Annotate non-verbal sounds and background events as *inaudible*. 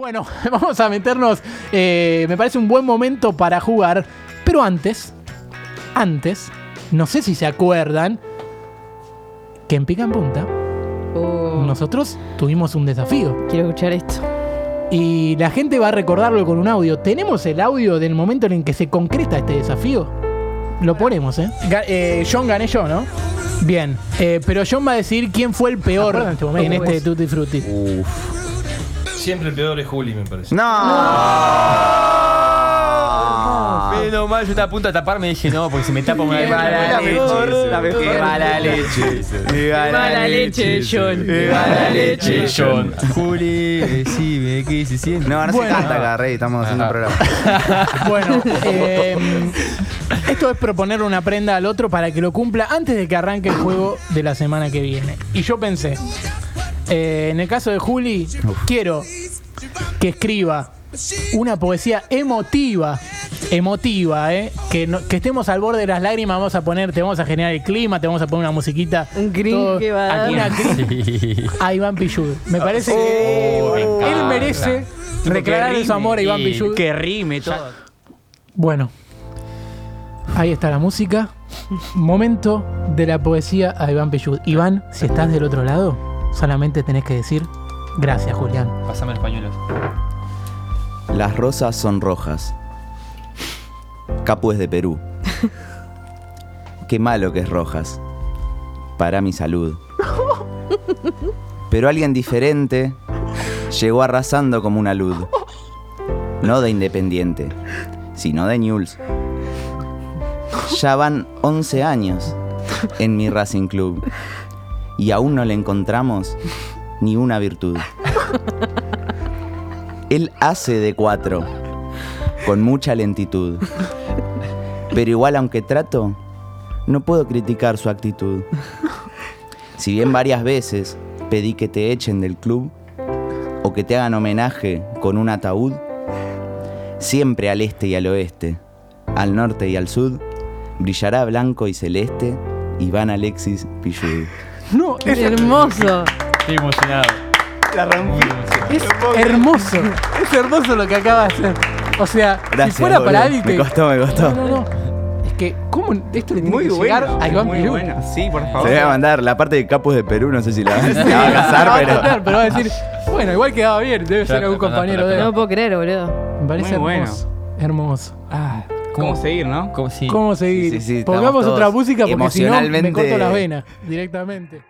Bueno, *laughs* vamos a meternos. eh, me parece un buen momento para jugar. Pero antes, antes, no sé si se acuerdan que en Pica en Punta Oh, nosotros tuvimos un desafío. quiero escuchar esto. Y la gente va a recordarlo con un audio. ¿Tenemos el audio del momento en el que se concreta este desafío? Lo ponemos, ¿eh? Ga- eh, John gané yo, ¿no? Bien, eh, pero John va a decir quién fue el peor en este, momento? este Tutti Frutti. Siempre el peor es Juli, me parece. ¡No! Menos mal, yo estaba a punto de taparme y dije no, porque si me tapo me Qué mala leche. Qué mala leche. Qué mala leche, John. Qué mala leche, John. Juli, decime qué se siente. No, no se canta acá, Rey. Estamos haciendo un programa. *laughs* Bueno, eh, esto es proponerle una prenda al otro para que lo cumpla antes de que arranque el juego de la semana que viene. Y yo pensé, eh, en el caso de Juli, quiero que escriba una poesía emotiva. Emotiva, ¿eh? Que, no- que estemos al borde de las lágrimas, vamos a poner, te vamos a generar el clima, te vamos a poner una musiquita. Un cringe que va a dar. una cringe a Iván Pillud. Me parece que Oh, me él encanta. merece declarar su amor a Iván Pillud. Que rime todo. Bueno, ahí está la música. Momento de la poesía a Iván Pillud. Iván, si estás del otro lado, solamente tenés que decir gracias, Julián. Pasame los pañuelos. Las rosas son rojas. Capu es de Perú. Qué malo que es rojas. Para mi salud. Pero alguien diferente llegó arrasando como una luz. No de Independiente, sino de Newell's. Ya van 11 años en mi Racing Club y aún no le encontramos *laughs* ni una virtud. Él hace de cuatro, con mucha lentitud. Pero igual aunque trato, no puedo criticar su actitud. Si bien varias veces pedí que te echen del club o que te hagan homenaje con un ataúd, siempre al este y al oeste, al norte y al sur, brillará blanco y celeste Iván Alexis Pillud. No, es, Hermoso. Estoy emocionado. La rompí. es hermoso. Es hermoso lo que acaba de hacer. O sea, Gracias. si fuera para alguien Me costó, me costó. No, no, no. Es que, ¿cómo esto le tiene Muy que bueno. llegar a Iván muy bueno. Sí, por Se favor. voy a mandar la parte de Capus de Perú, no sé si la, la va a La va casar, a pero. tratar, pero va a decir, bueno, igual quedaba bien, debe ser algún compañero de No él. lo puedo creer, boludo. Me parece Muy bueno. hermoso. Hermoso. Ah, ¿Cómo seguir, no? ¿Cómo si? ¿Cómo seguir? Sí, sí, Pongamos otra música porque si no me corto las venas directamente.